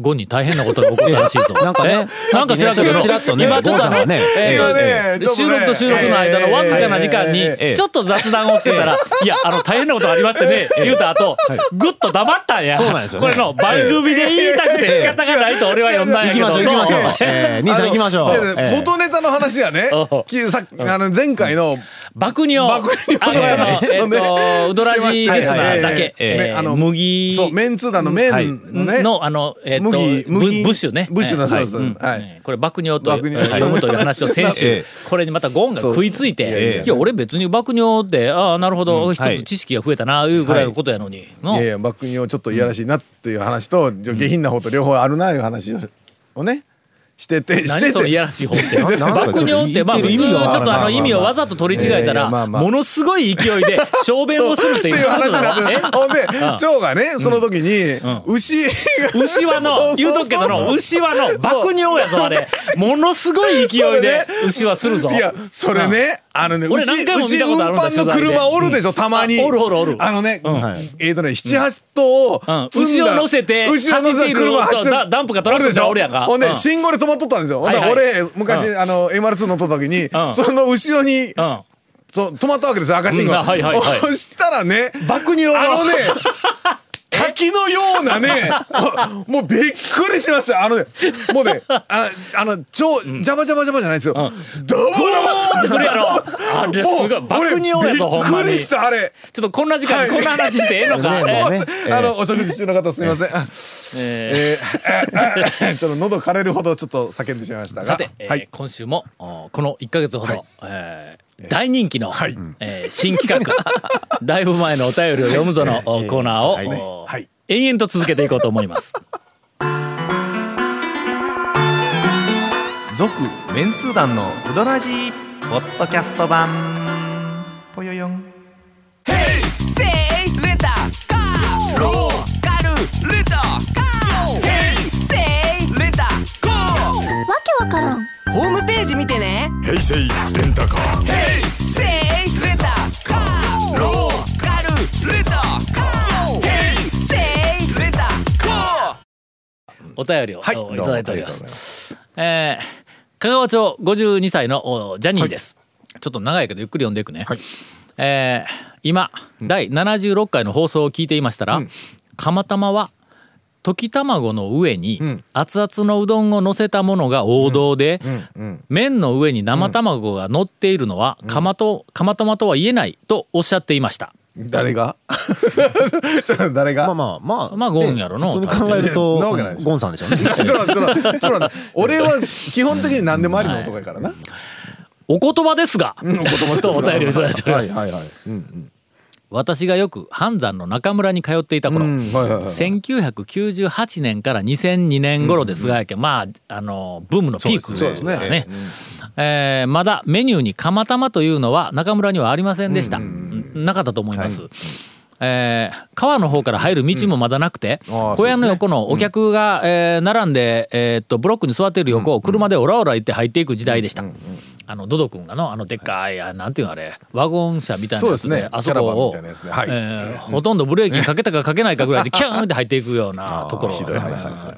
後に大変なことが起こったらしいぞ。なんかねえ？なんか知らんけど、さっきねちらっとね今ちょっとね収録と収録の間のわずかな時間にええ、ちょっと雑談をしてたら、いや、あの、大変なことがありましてね、言うた後、ぐっと黙ったんや。そうなんですよね。これの番組で言いたくて仕方がないと俺は呼んだんやけど。行きましょう行きましょう。兄さん行きましょう。元ネタの話やねさっきあの前回の爆乳。爆乳あの、あのえっと、うどらじリスナーだけ、えええ。ーあの麦そうメンツー団の麺のね。の、あの、えっと、麦麦ブブッシュね。ブッシュのえーそうはい。えーこれ爆乳と読むという話を先週ええ、これにまたゴンが食いついて、いや俺別に爆乳って、ああ、なるほど、一はい。つ知識が増えたな、いうぐらいのことやのに。の。いやいやバックにをちょっといやらしいなっていう話と下品な方と両方あるないう話をねしてて何そのいてやらしい方って。爆乳って、まあ普通ちょっとあの意味をわざと取り違えたら、ものすごい勢いで小便をするっていう話だ。ほんで蝶がねその時に牛が。牛はの、言うとくけどの、牛はの、爆乳やぞ、あれ。ものすごい勢いで、牛はするぞ。いや、それね、あのね、俺牛、何回も見牛たことあるんだ運搬の車おるでしょ、たまに。あおるおるおる。あのねうん、えっとね、七八頭を牛を乗せて牛を乗せて車走ってダダンプかトラックかおるでしょ？おるやんか。ほんで、うん。信号で止まっとったんですよ。ほんで、俺、昔、あの、MR2 乗っとった時にん、その後ろに、止まったわけですよ、赤信号。うん。はいはいはい。そしたらね、爆乳をあのね、滝のようなね、もうびっくりしました。あのね、もうね、ああの、超、ジャバジャバジャバじゃないですよ。ドボーってくるやろ。あれすごい。爆乳やぞ、ほんまに。ちびっくりした、あれ。ょっとこんな時間にこんな話してええのか。ねねええあの、お食事中の方すみません。ええー ちょっと喉枯れるほどちょっと叫んでしまいましたが。ーさて、えーはい。今週も、おこの1ヶ月ほど、はいえー大人気の、はい。えー新企画、だいぶ前のお便りを読むぞのおコーナーを、はい。おはい。延々と続けていこうと思います。続メンツー団のウドラジーポッドキャスト版。ぽよよん。わけわからん。ホームページ見てね。平成レン便りを、はい。おいただいておりま。ます。す。えー香川町52歳のおジャニーです、ちょっと長いけどゆっくり読んでいくね、えー今、第76回の放送を聞いていましたら、釜玉は溶き卵の上に熱々のうどんを乗せたものが王道で、麺の上に生卵が乗っているのは釜と釜玉とは言えないとおっしゃっていま誰が？ちょっと誰が？まあまあまあまあゴンやろの普通に考えると なわけないでしょ。ゴンさんでしょ。う ねちょっと待ってちょっと待ってちょっと待って。俺は基本的に何でもありの男やからな。お言葉ですが、とお便りをいただいております、はいはいはい。うん私がよく半山の中村に通っていた頃、うんはいはいはい。1998年から2002年頃ですが、やけんまああのブームのピークそうですね。えーまだメニューに釜玉というのは中村にはありませんでした、うんなかったと思います、えー川の方から入る道もまだなくて、ああ小屋の横のお客が、えー並んで、えーっとブロックに座っている横を車でオラオラ行って入っていく時代でした、あのドド君がのあのでっかい、あなんていうのあれワゴン車みたいなやつですね。であそこをえーほとんどブレーキかけたかかけないかぐらいでキャーンって入っていくような ところ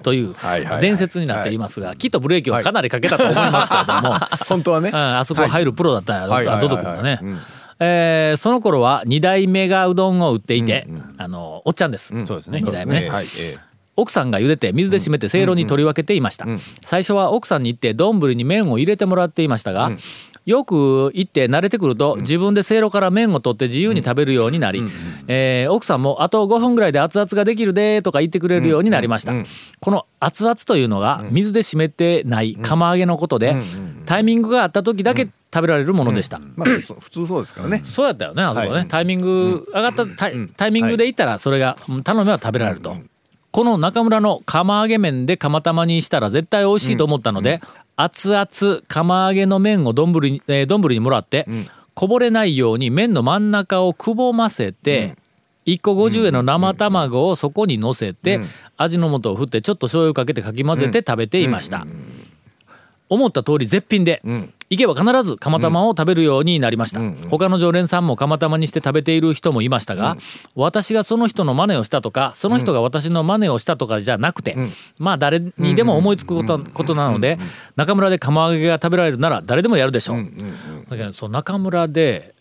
というはいはいはい伝説になっていますがきっとブレーキをかなりかけたと思いますけれども、本当はね。うん。あそこ入るプロだったんや、はいはいはいはい。ドド君がね。えーその頃は2代目がうどんを売っていて、あのおっちゃんです、そうですね。2代目。ね、はい。奥さんが茹でて水で締めてせいろに取り分けていました、最初は奥さんに行って丼に麺を入れてもらっていましたが、よく行って慣れてくると自分でせいろから麺を取って自由に食べるようになり、えー奥さんもあと5分ぐらいで熱々ができるでとか言ってくれるようになりました、この熱々というのが水で締めてない釜揚げのことで、タイミングがあった時だけ食べられるものでした、まあそ普通そうですからね。そうやったよねあそこね、タイミング上がったタイミングでいったらそれがうん頼めば食べられると、この中村の釜揚げ麺で釜玉にしたら絶対美味しいと思ったので、熱々釜揚げの麺を丼に,、えー、丼にもらって、こぼれないように麺の真ん中をくぼませて、1個50円の生卵をそこに乗せて、味の素を振ってちょっと醤油かけてかき混ぜて食べていました、思った通り絶品で、行けば必ず釜玉を食べるようになりました、他の常連さんも釜玉にして食べている人もいましたが、私がその人の真似をしたとかその人が私の真似をしたとかじゃなくて、まあ誰にでも思いつくこと,、ことなので中村で釜揚げが食べられるなら誰でもやるでしょう、だけどそう中村で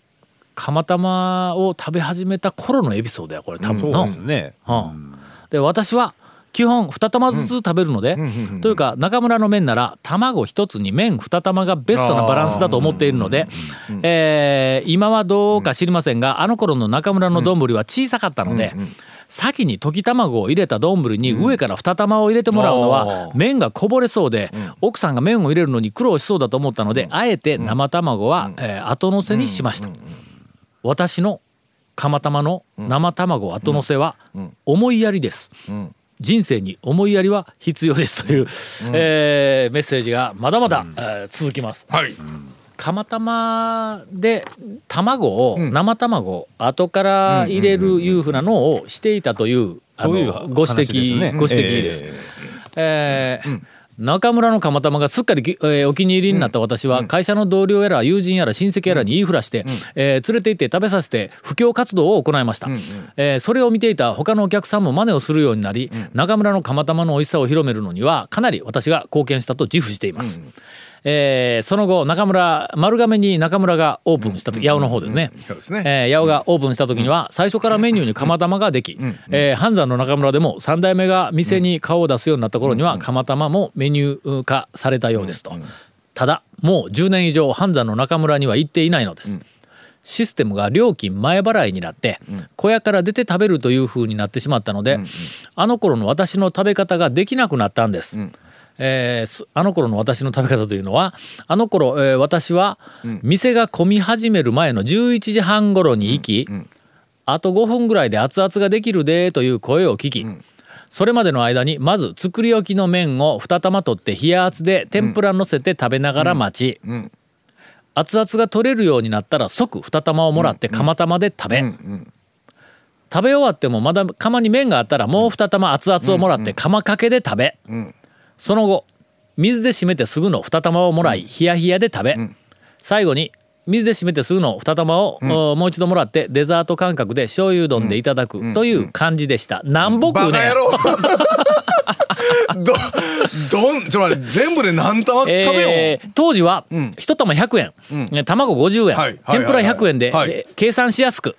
釜玉を食べ始めた頃のエピソードやこれ多分そうのですね。うん、で私は基本2玉ずつ食べるので、というか中村の麺なら卵1つに麺2玉がベストなバランスだと思っているので、えー今はどうか知りませんがあの頃の中村の丼は小さかったので。先に溶き卵を入れた丼に上から2玉を入れてもらうのは麺がこぼれそうで奥さんが麺を入れるのに苦労しそうだと思ったのであえて生卵はえー後乗せにしました。私の釜玉の生卵後乗せは思いやりです人生に思いやりは必要ですという、えーメッセージがまだまだ、えー続きます。はい。釜玉で卵を、生卵を後から入れるいうふうなのをしていたという、あのご指話ですね。摘、ご指摘です。えー中村の釜玉がすっかりき、えーお気に入りになった私は会社の同僚やら友人やら親戚やらに言いふらして、えー連れて行って食べさせて布教活動を行いました、えーそれを見ていた他のお客さんも真似をするようになり、中村の釜玉の美味しさを広めるのにはかなり私が貢献したと自負しています、えーその後中村丸亀に中村がオープンしたと八尾の方ですね。そうですね。えー八尾がオープンした時には最初からメニューに釜玉ができ、えー半山の中村でも3代目が店に顔を出すようになった頃には釜玉もメニュー化されたようですと。ただもう10年以上半山の中村には行っていないのです、システムが料金前払いになって小屋から出て食べるという風になってしまったのであの頃の私の食べ方ができなくなったんです。えーすあの頃の私の食べ方というのはあの頃、えー私は店が混み始める前の11時半頃に行き、あと5分ぐらいで熱々ができるでという声を聞き、それまでの間にまず作り置きの麺を2玉取って冷圧で天ぷら乗せて食べながら待ち、熱々が取れるようになったら即2玉をもらって釜玉で食べ、食べ終わってもまだ釜に麺があったらもう2玉熱々をもらって釜かけで食べ、その後水で締めてすぐの2玉をもらい冷や冷やで食べ、最後に水で締めてすぐの2玉を、おもう一度もらってデザート感覚で醤油丼でいただくという感じでした。なんぼ食うね どどんちょっと待って全部で何玉食べよう、えー当時は一玉100円、え卵50円、はい。はい天ぷら100円で、はい。で計算しやすく、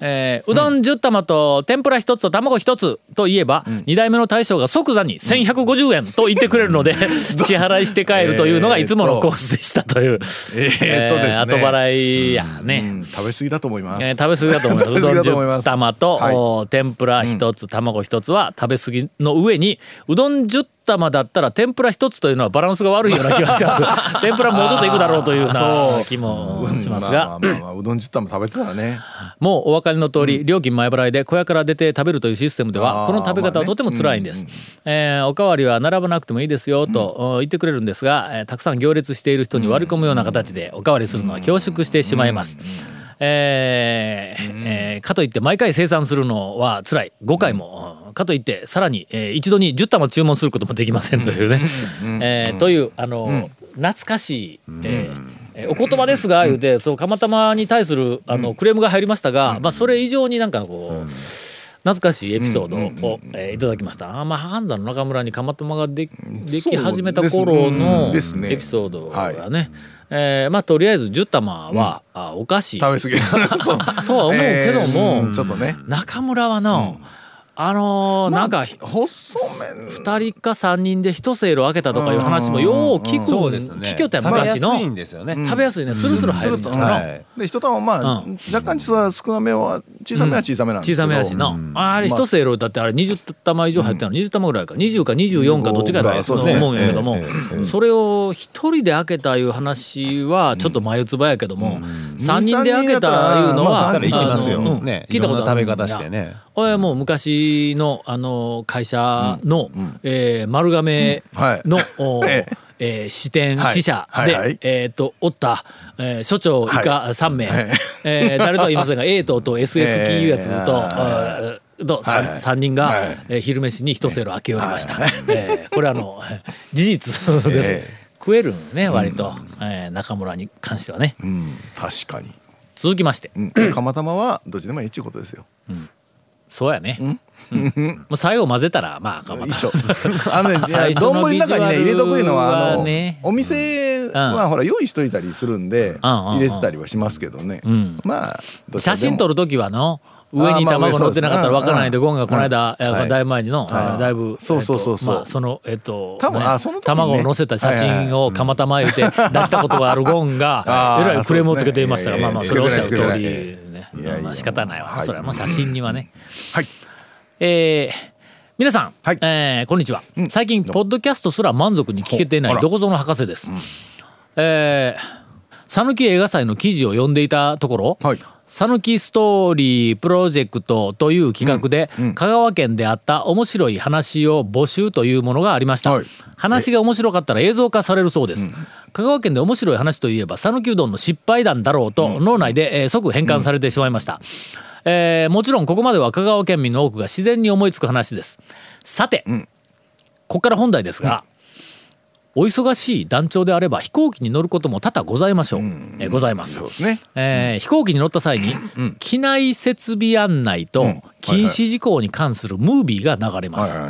えーうどん10玉と天ぷら1つと卵1つといえば、2代目の大将が即座に1150円と言ってくれるので、支払いして帰るというのがいつものコースでしたという、えーっとですね。えー後払いやね。うん食べ過ぎだと思います、えー食べ過ぎだと思います。うどん10だと思います。玉と、はい。お天ぷら1つ、卵1つは食べ過ぎの上にうどん10玉だったら天ぷら1つというのはバランスが悪いような気がします。天ぷらもうちょっといくだろうというような気もしますが。まあまあまあまあうどん10玉食べてたらねもうお分かりの通り、料金前払いで小屋から出て食べるというシステムではこの食べ方はとても辛いんです、えーおかわりは並ばなくてもいいですよとお言ってくれるんですが、えーたくさん行列している人に割り込むような形でおかわりするのは恐縮してしまいます、えーえーかといって毎回生産するのは辛い。5回もかといってさらに、えー一度に10玉注文することもできませんというね、えーというあの、懐かしい、えーえーお言葉ですが言うてそう釜玉に対するあのクレームが入りましたが、まあ、それ以上になんかこう、懐かしいエピソードを、えーいただきました。あまあ、半山の中村に釜玉がででき始めた頃のエピソードがね、えーまあとりあえず10玉は、あお菓子。食べ過ぎ。とは思うけども、え ーちょっとね。中村はの、あのーなんか細麺。2人か3人で一せいろ開けたとかいう話もよう聞く、そうですね。聞きよったよ食べや昔の。すいんですよね。食べやすいねスルスル入るんだよな、はい。で一玉まあ、うん。若干実は少なめは小さめは小さめなんですけど、小さめやしな、あれ一せいろだってあれ20玉以上入ってるの、20玉ぐらいか？20か24かどっちかだと思うんやけども、ええそれを一人で開けたいう話はちょっと眉唾やけども、三人で開けたいうのは、まあ行きますよ。あのうん。ね。聞いたことね。俺はもう昔のあの会社の、えー丸亀の、おええ。ー支店、はい。支社で、はいはい。えー、とおった、えー所長以下3名、はい。えー誰とは言いませんが A 棟と SS キーいうやつと。えーと 3, はい。三人が、はい。えー昼飯に一セロ開けよりました、えーこれはあの事実です、えこ食えるね割と、えー中村に関してはね。うん。確かに。続きまして、うん。釜玉はどっちでもいいっちゅうことですよ。そうやね、うん。もう最後混ぜたらまあかまた一緒。あのね 丼の中にね入れとくのはあのお店はほら用意しといたりするんでうんうん入れてたりはしますけどね。ん。まあ写真撮る時はの上に卵乗ってなかったらわからないでゴンがこの間、えーはいだい。ぶ前にの、えーだいぶそうそうそうそう。そのえっと、卵を乗せた写真を釜玉言うて出したことがあるゴンが えらいクレームをつけていましたが、まあまあそれおっしゃる通り。ねまあ仕方ないわ、はい。それはもう写真にはね、はい。えー皆さん、はい。えーこんにちは、最近ポッドキャストすら満足に聞けていないどこぞの博士です、えー讃岐映画祭の記事を読んでいたところ、はい。讃岐ストーリープロジェクトという企画で、香川県であった面白い話を募集というものがありました、はい。話が面白かったら映像化されるそうです、香川県で面白い話といえば讃岐うどんの失敗談だろうと脳内で、えー即変換されてしまいました、えーもちろんここまでは香川県民の多くが自然に思いつく話です。さて、ここから本題ですが、お忙しい団長であれば飛行機に乗ることも多々ございましょう、えーございます。ね。えー飛行機に乗った際に、機内設備案内と禁止事項に関するムービーが流れます,、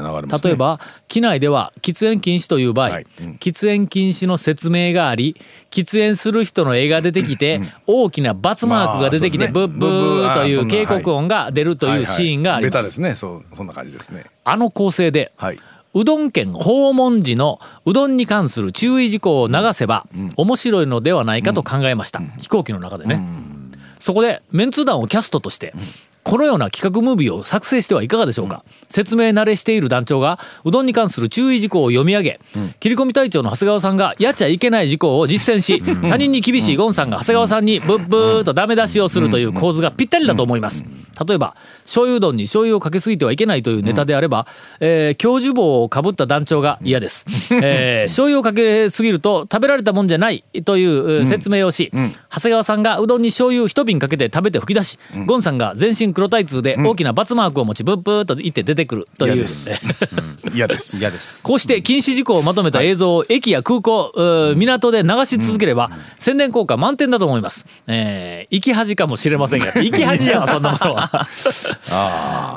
例えば機内では喫煙禁止という場合、喫煙禁止の説明があり喫煙する人の絵が出てきて、大きな×マークが出てきて、ブッブーというん警告音が出るというシーンがあります、ベタですね。そうそんな感じですね。あの構成で、はいうどん県訪問時のうどんに関する注意事項を流せば面白いのではないかと考えました、飛行機の中でね、そこでメンツー団をキャストとしてこのような企画ムービーを作成してはいかがでしょうか、説明慣れしている団長がうどんに関する注意事項を読み上げ、切り込み隊長の長谷川さんがやっちゃいけない事項を実践し、他人に厳しいゴンさんが長谷川さんにブッブーとダメ出しをするという構図がぴったりだと思います。例えば醤油うどんに醤油をかけすぎてはいけないというネタであれば、えー教授帽をかぶった団長が嫌です、えー醤油をかけすぎると食べられたもんじゃないというえー説明をし、長谷川さんがうどんに醤油一瓶かけて食べて吹き出し、ゴンさんが全身黒タイツで大きな×マークを持ちブッブーと言って出てくるという、嫌です嫌です。嫌です。こうして禁止事項をまとめた映像を駅や空港、港で流し続ければ、宣伝効果満点だと思います。えー、行き恥かもしれませんが、行き恥やわ、そんなものは。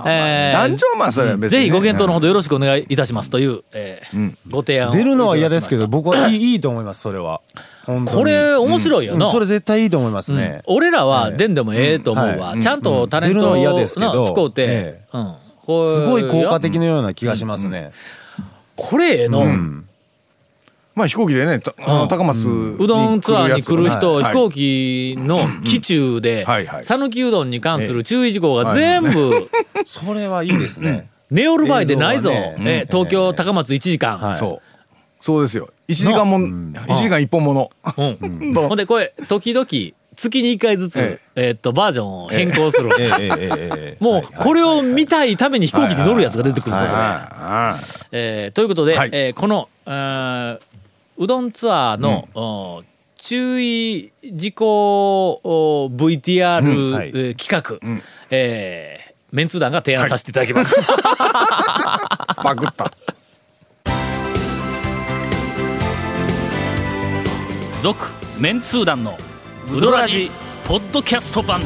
えー団長はまあそれは別にね。ぜひご検討のほどよろしくお願いいたしますという、えーご提案を出るのは嫌ですけど僕はいいいいと思いますそれは。これ面白いよな、うん。それ絶対いいと思いますね、俺らは出んでもええと思うわ、はい。ちゃんとタレントのは嫌ですけど。な使うて、ええ。うん、すごい効果的のような気がしますね、これええの、まあ飛行機でねたあの高松うどんツアーに来る人、はい飛行機の機中ではいはい。讃岐うどんに関する注意事項が全部 それはいいですね、寝よる場合でないぞ、ね。え東京高松1時間、はい。そう。そうですよ。1時間も1時間一本ものうん。ほんでこれ時々月に1回ずつ、ええ。ーっとバージョンを変更する、ええええええもうこれを見たいために飛行機に乗るやつが出てくるところで、ということで、はい。えーこのうどんツアーの、お注意事項お VTR、うんはい。えー企画、えーメンツー団が提案させていただきます。ーパクった。続メンツー団のウドラジポッドキャスト版。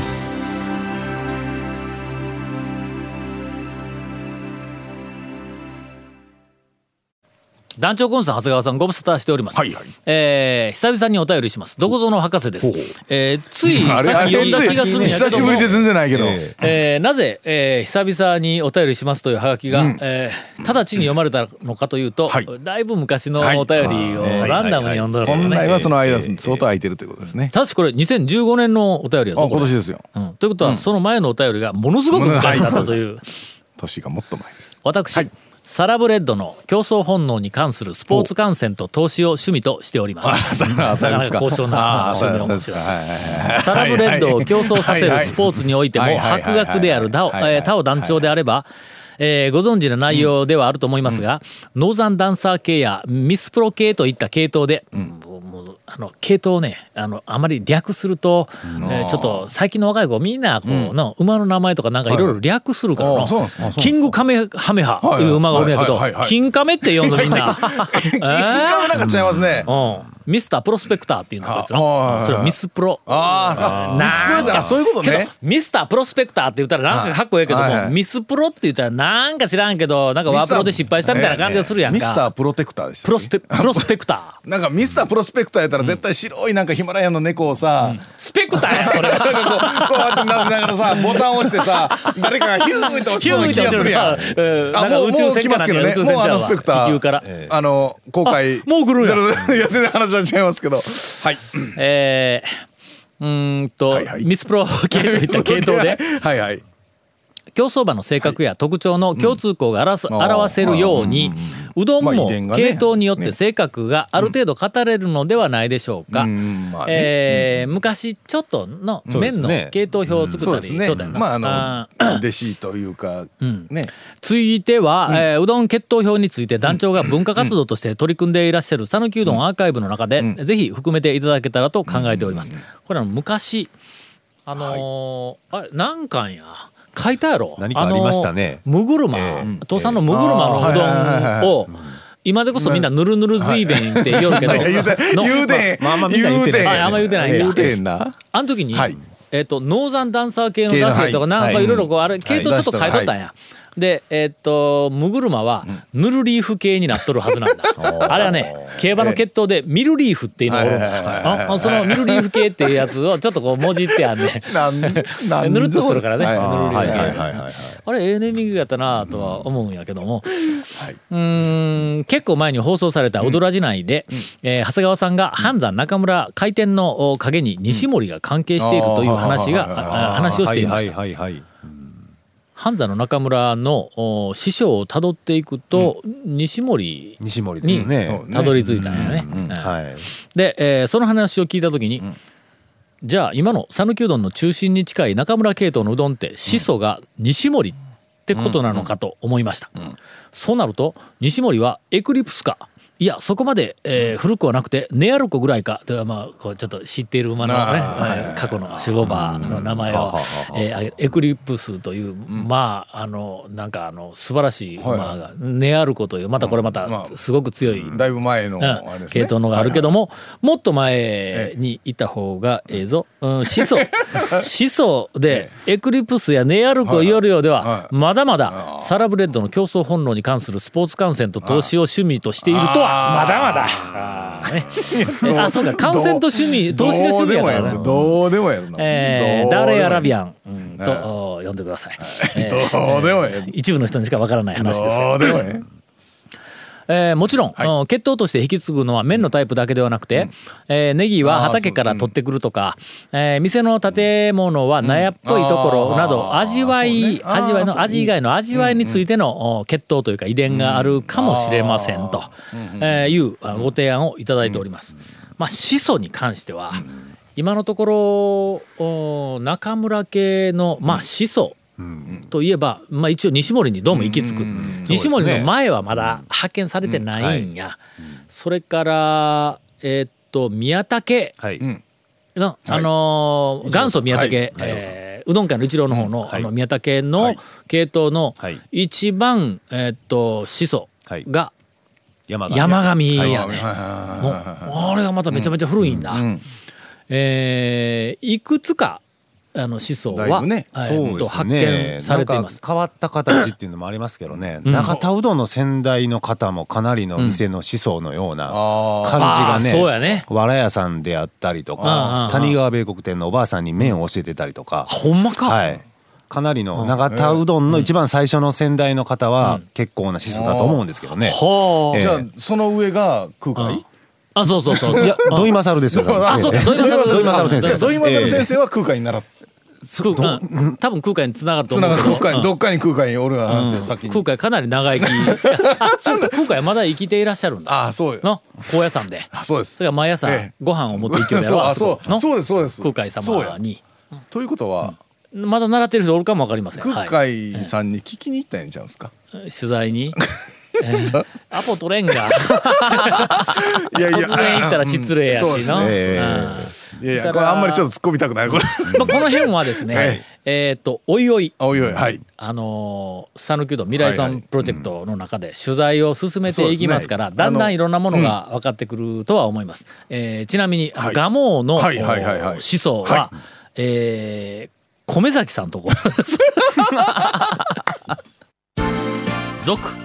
団長コンさん長谷川さんご無沙汰しております、はいはい。えー久々にお便りします。どこぞの博士です、えーついさっき読んだ気がする久しぶりで全然ないけど。えーなぜ、えー久々にお便りしますというハガキが、えー直ちに読まれたのかというと、はい。だいぶ昔のお便りをランダムに読んだの本来はその間えー相当空いてるということですね。ただしこれ2015年のお便りやぞあこれ。今年ですよ。うん、ということは、その前のお便りがものすごく昔だったという、年がもっと前です。私、サラブレッドの競争本能に関するスポーツ観戦と投資を趣味としております。なか。なか高尚な趣味をお持ちですサラブレッドを競争させるスポーツにおいても博学であるタオはいはいえータオ団長であれば、えーご存知の内容ではあると思いますが、ノーザンダンサー系やミスプロ系といった系統で、あの系統をねあのあまり略すると、えーちょっと最近の若い子みんなこう、の馬の名前とかなんかい。ろいろ略するからの、キングカメハメハいう馬がおるんやけど、金カメって呼んでみんな。一回もなんか違いますね。うんミスタープロスペクターっていうのこいつそれミスプロ。ああ、そう。ミスプロってあそういうことね。ミスタープロスペクターって言ったらなんかかっこいいけども、ミスプロって言ったらなんか知らんけどなんかワープロ。で失敗したみたいな感じがするやんか、ミスタープロテクターでした。プロステプロスペクター。なんかミスタープロスペクターやったら絶対白いなんかヒマラヤンの猫をさ、スペクターやそれなんかこうこうやってなでながらさボタンを押してさ 誰かがヒューって押しそうな気がするやん。あもうもう来ますけどね。もうあのスペクターあの公開。あもう来るん。やゼロいや全然話は違いますけど。はい。えー、うーんと、はいはいミスプロ系といった系統で はいはい。競走馬の性格や特徴の共通項が表す、うん表せるように、うどんまあも遺伝がね。系統によって性格がある程度語れるのではないでしょうか。えー昔ちょっとの麺の系統表を作ったりそうですねそうだよ。な。まああ 弟子というかん。ね。続いては、うえーうどん血統表について団長が文化活動として取り組んでいらっしゃる讃岐うどんアーカイブの中で、ぜひ含めていただけたらと考えております。これは昔あのーあれ何巻や？書いたやろ。何かありましたね。あのーむぐるま、ええ。父さんのむぐるまのうどんを。今でこそみんなぬるぬるずいべんって言うけど、言うての言うてへん。まあまあみんなああんま言うてないんだ言うてへんな。あの時に、はいえっ、と、ノーザンダンサー系の出汁とか、な？んかいろいろこう、あれ、系統ちょっと変えとったんはや。で、えっ、と、ムグルマは、ヌルリーフ系になっとるはずなんだ。あれはね、競馬の血統でミルリーフっていうのがおるんだ。あそのミルリーフ系っていうやつをちょっとこう、文字ってあんね。ぬるっとするからね。あれ、ええネーミングやったなとは思うんやけども、うーん。結構前に放送された「踊らじ内で」えー長谷川さんが半山中村開店のお陰に西森が関係しているという話が、あーああ話をしていました。はいはいはいはい。半山の中村のお師匠をたどっていくと、西森西森ですね。そうたどり着いたんやね。うん。はい。で、えーその話を聞いた時に、じゃあ今の讃岐うどんの中心に近い中村系統のうどんって始祖が西森ってことなのかと思いました、そうなると西森はエクリプスかいやそこまで、えー古くはなくてネアルコぐらいか。ではまあこうちょっと知っている馬のね、えー過去の守護馬の名前を、えーエクリプスという、まああのなんかあの素晴らしい馬が、ネアルコというまたこれまたまあすごく強い、だいぶ前の。系統のがあるけども、もっと前にいた方がええ。ぞ。うん、始祖。始祖でエクリプスやネアルコイオリオではは、まだまだサラブレッドの競争本能に関するスポーツ観戦と投資を趣味としているとは、まだまだ。あーねえ あ、そうか、観戦と趣味、投資が趣味やからね。どうでもやるな。えー、ダーレイ・アラビアン、うんと呼んでください。えーどうでもやる。一部の人にしかわからない話です。どうでもやる。えーもちろん、うん血統として引き継ぐのは麺のタイプだけではなくて、えーネギは畑から取ってくるとか、えー店の建物は納屋っぽいところなど、味わい、ね。味わいの味以外の味わいについての、お血統というか遺伝があるかもしれませんと、えーいうあご提案をいただいております。まあ始祖に関しては、今のところお中村系のまあ始祖といえば、まあ、一応西森にどうも行き着く、西森の前はまだ発見されてないんや、それからえーっと宮武はい。の、あのー元祖宮武、はい。えーうどん界の一郎の方の,、はい。あの宮武のはい。系統のはい。一番、えーっと始祖が山上。やね、あれがまためちゃめちゃ古いんだ、うん。えーいくつかあの思想は、ねえーそうですと発ね見。されています変わった形っていうのもありますけどね。中田うどんの先代の方もかなりの店の思想のようなあ感じがあーそうやねね。わら屋さんであったりとうんうんうんか、谷川米国店のおばあさんに麺を教えてたりとか。ほんまか、はい。かなりの長田うどんの一番最初の先代の方は結構な思想だと思うんですけどね。はあ、ええじゃあその上が空海？あそうそうそういや、土井勝ですよ。あそうええ。土井勝先生。土井勝先え生は空海に習って空う？ん。多分空海につながると思う。つながる。どっかうん。にどっかに空海におるわ話よ先に。空海かなり長生き。あそうか。空海まだ生きていらっしゃるんだ。ああそうよ。の？高野山で。あそうです。それから毎朝ええ。ご飯を持っていきよるやそうそうの？そうですそうです。空海様に。ということはまだ習ってる人おるかもわかりません、空はい、海さんに聞きに行ったんやんちゃうんですか？取材に アポ取れんがいやいや。突然行ったら失礼やしそうん。いやいやこれあんまりちょっと突っ込みたくないこれ。まあ、この辺はですね、はい。えっ、とおいおい。おいおいはい。あのー讃岐うどん未来さんプロジェクトの中で取材を進めていきますから、ね。だんだんいろんなものが分かってくるとは思います。えーちなみに、はい。蒲生の、はいはいはいはい。思想は、はえー米崎さんとこ。ろです。続